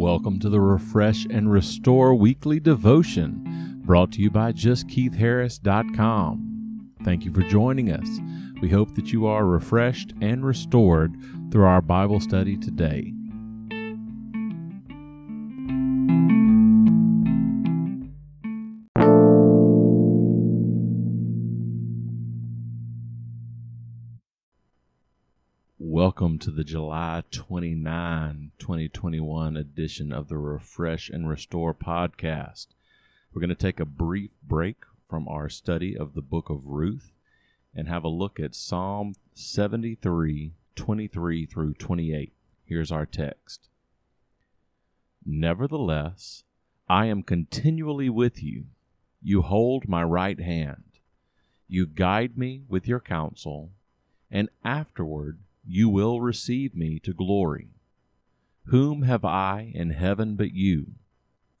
Welcome to the Refresh and Restore Weekly Devotion, brought to you by JustKeithHarris.com. Thank you for joining us. We hope that you are refreshed and restored through our Bible study today. Welcome to the July 29, 2021 edition of the Refresh and Restore podcast. We're going to take a brief break from our study of the book of Ruth and have a look at Psalm 73, 23 through 28. Here's our text Nevertheless, I am continually with you. You hold my right hand. You guide me with your counsel, and afterward you will receive me to glory. Whom have I in heaven but you?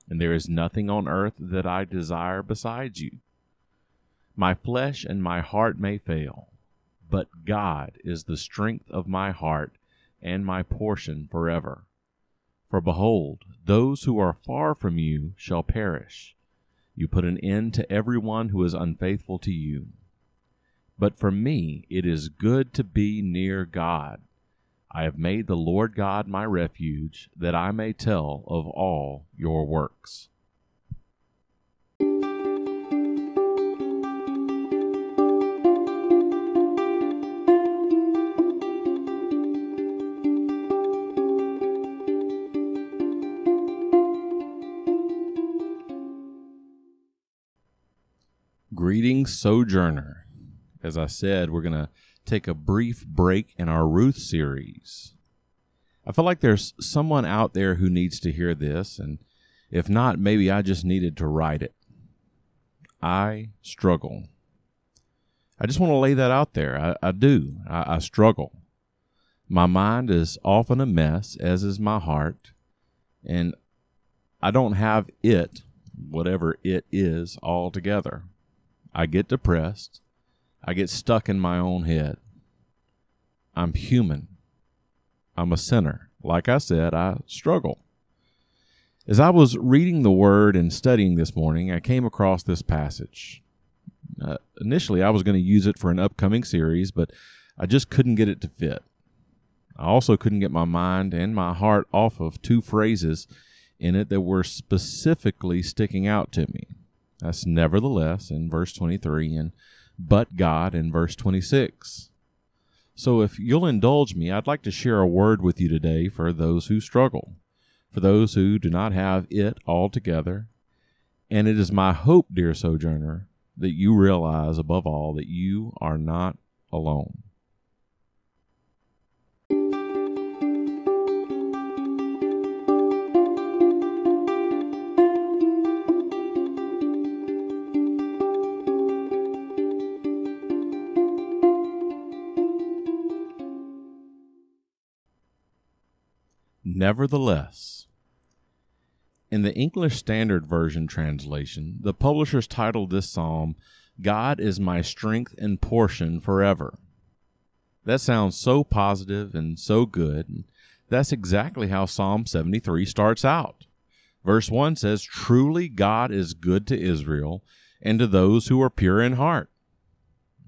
And there is nothing on earth that I desire besides you. My flesh and my heart may fail, but God is the strength of my heart and my portion forever. For behold, those who are far from you shall perish. You put an end to every one who is unfaithful to you. But for me it is good to be near God. I have made the Lord God my refuge, that I may tell of all your works. Greetings, Sojourner. As I said, we're going to take a brief break in our Ruth series. I feel like there's someone out there who needs to hear this, and if not, maybe I just needed to write it. I struggle. I just want to lay that out there. I, I do. I, I struggle. My mind is often a mess, as is my heart, and I don't have it, whatever it is, all together. I get depressed. I get stuck in my own head. I'm human. I'm a sinner. Like I said, I struggle. As I was reading the Word and studying this morning, I came across this passage. Uh, initially, I was going to use it for an upcoming series, but I just couldn't get it to fit. I also couldn't get my mind and my heart off of two phrases in it that were specifically sticking out to me. That's nevertheless in verse 23 and but God in verse 26. So, if you'll indulge me, I'd like to share a word with you today for those who struggle, for those who do not have it all together. And it is my hope, dear sojourner, that you realize above all that you are not alone. Nevertheless, in the English Standard Version translation, the publishers titled this psalm, God is my strength and portion forever. That sounds so positive and so good. That's exactly how Psalm 73 starts out. Verse 1 says, Truly God is good to Israel and to those who are pure in heart.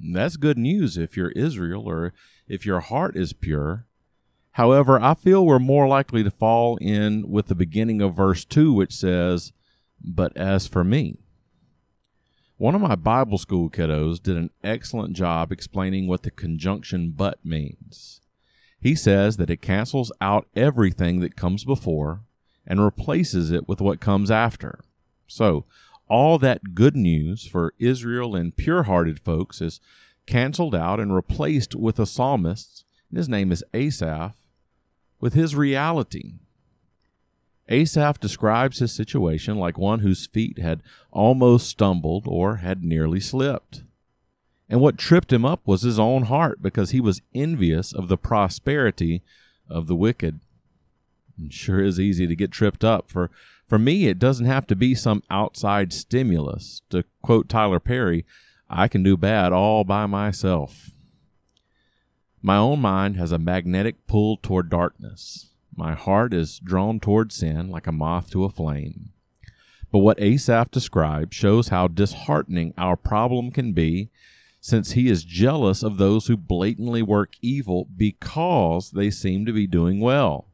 That's good news if you're Israel or if your heart is pure However, I feel we're more likely to fall in with the beginning of verse 2, which says, But as for me. One of my Bible school kiddos did an excellent job explaining what the conjunction but means. He says that it cancels out everything that comes before and replaces it with what comes after. So, all that good news for Israel and pure hearted folks is canceled out and replaced with a psalmist. And his name is Asaph with his reality. Asaph describes his situation like one whose feet had almost stumbled or had nearly slipped. And what tripped him up was his own heart because he was envious of the prosperity of the wicked. It sure is easy to get tripped up. For, for me, it doesn't have to be some outside stimulus. To quote Tyler Perry, I can do bad all by myself. My own mind has a magnetic pull toward darkness. My heart is drawn toward sin like a moth to a flame. But what Asaph describes shows how disheartening our problem can be since he is jealous of those who blatantly work evil because they seem to be doing well.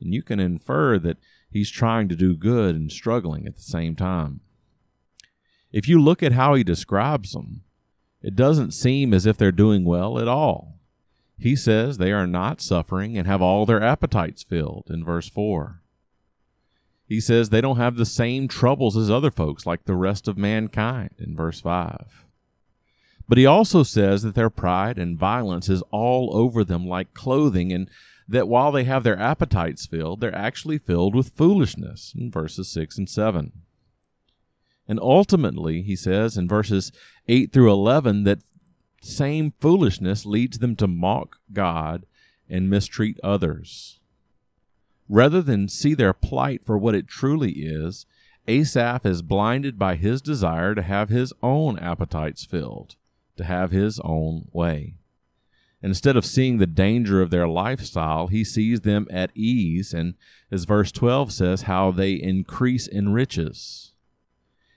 And you can infer that he's trying to do good and struggling at the same time. If you look at how he describes them, it doesn't seem as if they're doing well at all. He says they are not suffering and have all their appetites filled in verse 4. He says they don't have the same troubles as other folks like the rest of mankind in verse 5. But he also says that their pride and violence is all over them like clothing, and that while they have their appetites filled, they're actually filled with foolishness in verses 6 and 7. And ultimately, he says in verses 8 through 11 that same foolishness leads them to mock God and mistreat others. Rather than see their plight for what it truly is, Asaph is blinded by his desire to have his own appetites filled, to have his own way. Instead of seeing the danger of their lifestyle, he sees them at ease, and as verse 12 says, how they increase in riches.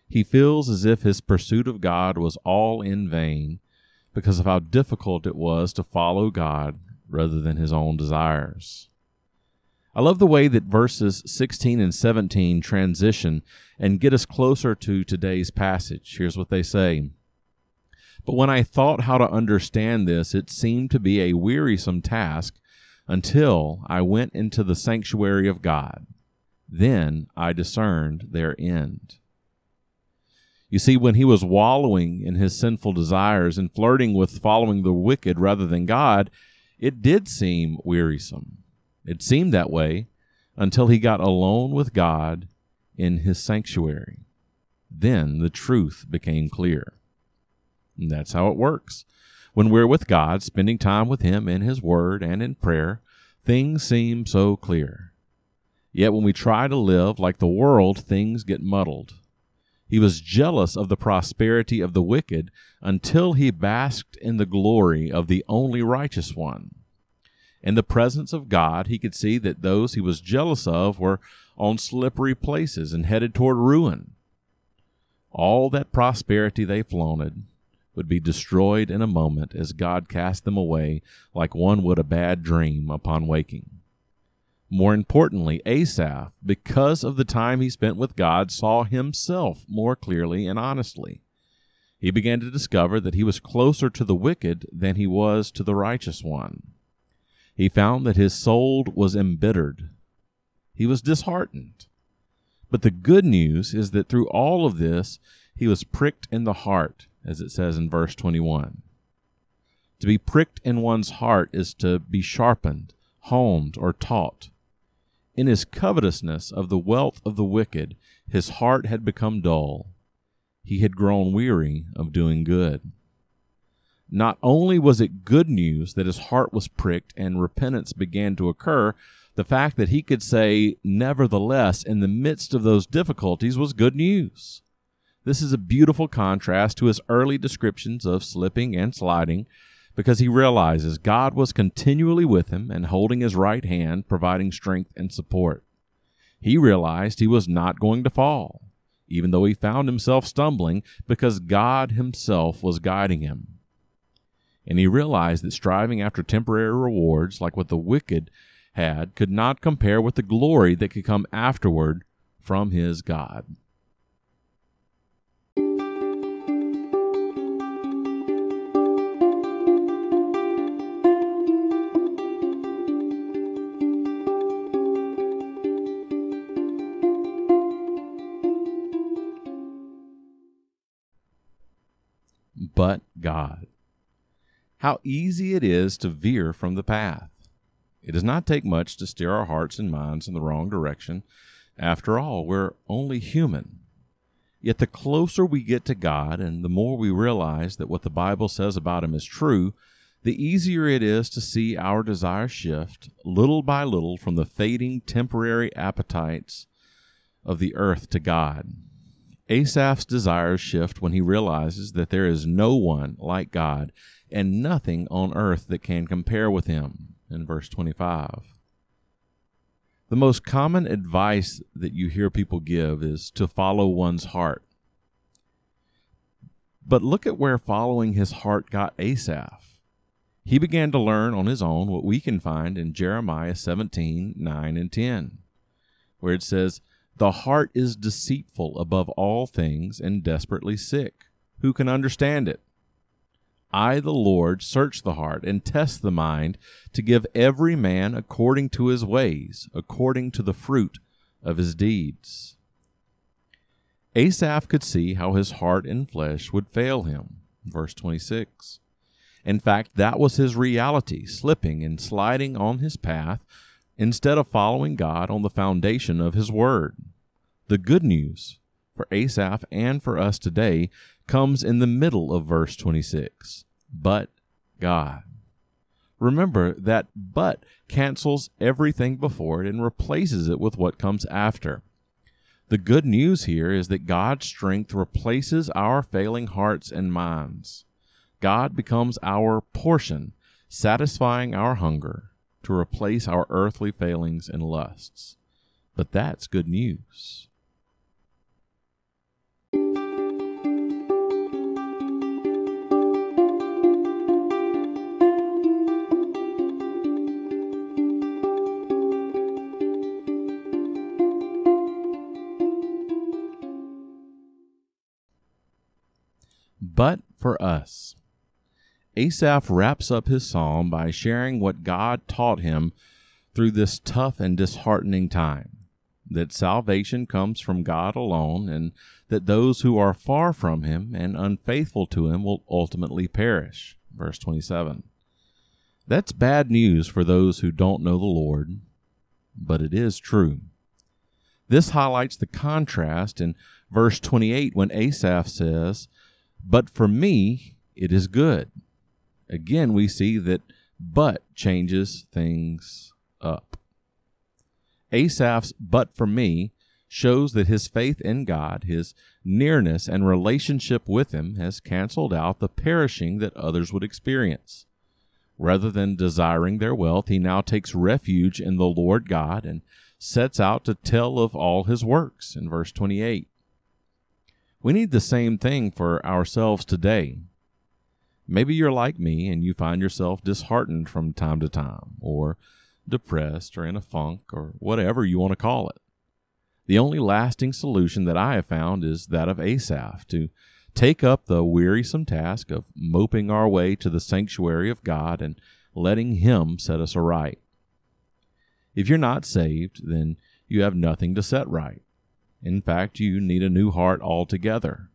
He feels as if his pursuit of God was all in vain because of how difficult it was to follow God rather than his own desires. I love the way that verses 16 and 17 transition and get us closer to today's passage. Here's what they say. But when I thought how to understand this, it seemed to be a wearisome task until I went into the sanctuary of God. Then I discerned their end. You see, when he was wallowing in his sinful desires and flirting with following the wicked rather than God, it did seem wearisome. It seemed that way until he got alone with God in his sanctuary. Then the truth became clear. And that's how it works. When we're with God, spending time with Him in His Word and in prayer, things seem so clear. Yet when we try to live like the world, things get muddled. He was jealous of the prosperity of the wicked until he basked in the glory of the only righteous one. In the presence of God, he could see that those he was jealous of were on slippery places and headed toward ruin. All that prosperity they flaunted would be destroyed in a moment as God cast them away like one would a bad dream upon waking. More importantly, Asaph, because of the time he spent with God, saw himself more clearly and honestly. He began to discover that he was closer to the wicked than he was to the righteous one. He found that his soul was embittered. He was disheartened. But the good news is that through all of this, he was pricked in the heart, as it says in verse 21. To be pricked in one's heart is to be sharpened, honed, or taught. In his covetousness of the wealth of the wicked, his heart had become dull. He had grown weary of doing good. Not only was it good news that his heart was pricked and repentance began to occur, the fact that he could say, nevertheless, in the midst of those difficulties was good news. This is a beautiful contrast to his early descriptions of slipping and sliding, because he realizes God was continually with him and holding his right hand, providing strength and support. He realized he was not going to fall, even though he found himself stumbling, because God himself was guiding him. And he realized that striving after temporary rewards, like what the wicked had, could not compare with the glory that could come afterward from his God. But God. How easy it is to veer from the path. It does not take much to steer our hearts and minds in the wrong direction. After all, we're only human. Yet the closer we get to God and the more we realize that what the Bible says about Him is true, the easier it is to see our desires shift little by little from the fading temporary appetites of the earth to God. Asaph's desires shift when he realizes that there is no one like God and nothing on earth that can compare with him in verse 25. The most common advice that you hear people give is to follow one's heart. But look at where following his heart got Asaph. He began to learn on his own what we can find in Jeremiah 17 9 and 10, where it says, The heart is deceitful above all things and desperately sick. Who can understand it? I, the Lord, search the heart and test the mind to give every man according to his ways, according to the fruit of his deeds. Asaph could see how his heart and flesh would fail him. Verse 26. In fact, that was his reality, slipping and sliding on his path instead of following God on the foundation of his word. The good news for Asaph and for us today comes in the middle of verse 26. But God. Remember that but cancels everything before it and replaces it with what comes after. The good news here is that God's strength replaces our failing hearts and minds. God becomes our portion, satisfying our hunger to replace our earthly failings and lusts. But that's good news. But for us. Asaph wraps up his psalm by sharing what God taught him through this tough and disheartening time that salvation comes from God alone, and that those who are far from him and unfaithful to him will ultimately perish. Verse 27. That's bad news for those who don't know the Lord, but it is true. This highlights the contrast in verse 28 when Asaph says, but for me, it is good. Again, we see that but changes things up. Asaph's but for me shows that his faith in God, his nearness and relationship with him has canceled out the perishing that others would experience. Rather than desiring their wealth, he now takes refuge in the Lord God and sets out to tell of all his works in verse 28. We need the same thing for ourselves today. Maybe you're like me and you find yourself disheartened from time to time, or depressed, or in a funk, or whatever you want to call it. The only lasting solution that I have found is that of Asaph to take up the wearisome task of moping our way to the sanctuary of God and letting Him set us aright. If you're not saved, then you have nothing to set right. In fact, you need a new heart altogether.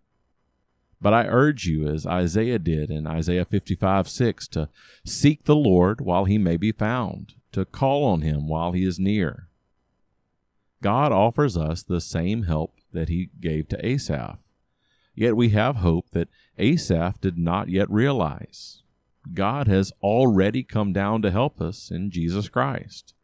But I urge you, as Isaiah did in Isaiah 55 6, to seek the Lord while he may be found, to call on him while he is near. God offers us the same help that he gave to Asaph. Yet we have hope that Asaph did not yet realize. God has already come down to help us in Jesus Christ.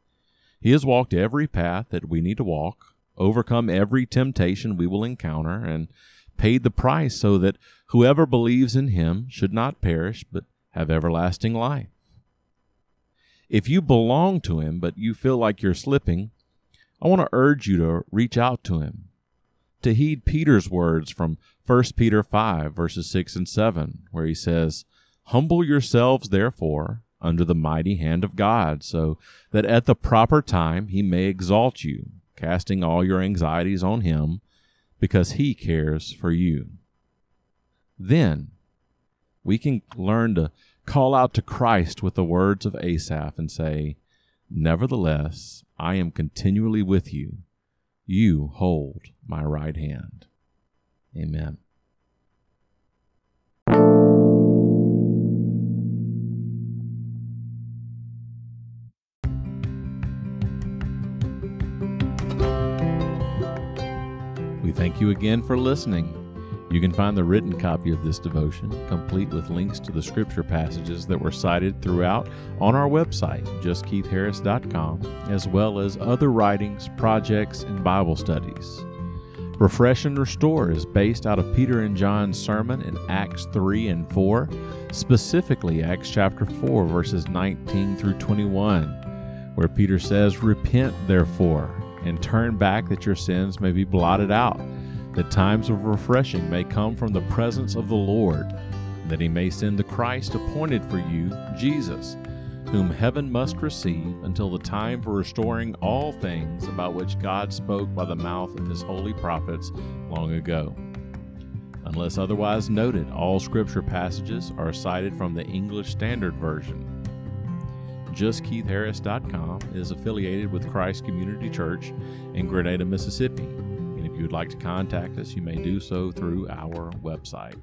He has walked every path that we need to walk, overcome every temptation we will encounter, and paid the price so that whoever believes in him should not perish, but have everlasting life. If you belong to him, but you feel like you're slipping, I want to urge you to reach out to him, to heed Peter's words from 1 Peter 5, verses 6 and 7, where he says, Humble yourselves, therefore, under the mighty hand of God, so that at the proper time he may exalt you casting all your anxieties on Him because He cares for you. Then we can learn to call out to Christ with the words of Asaph and say, Nevertheless, I am continually with you. You hold my right hand. Amen. Thank you again for listening. You can find the written copy of this devotion, complete with links to the scripture passages that were cited throughout, on our website, justkeithharris.com, as well as other writings, projects, and Bible studies. Refresh and Restore is based out of Peter and John's sermon in Acts 3 and 4, specifically Acts chapter 4, verses 19 through 21 where Peter says, Repent, therefore, and turn back that your sins may be blotted out, that times of refreshing may come from the presence of the Lord, that he may send the Christ appointed for you, Jesus, whom heaven must receive until the time for restoring all things about which God spoke by the mouth of his holy prophets long ago. Unless otherwise noted, all scripture passages are cited from the English Standard Version. JustKeithHarris.com is affiliated with Christ Community Church in Grenada, Mississippi. And if you would like to contact us, you may do so through our website.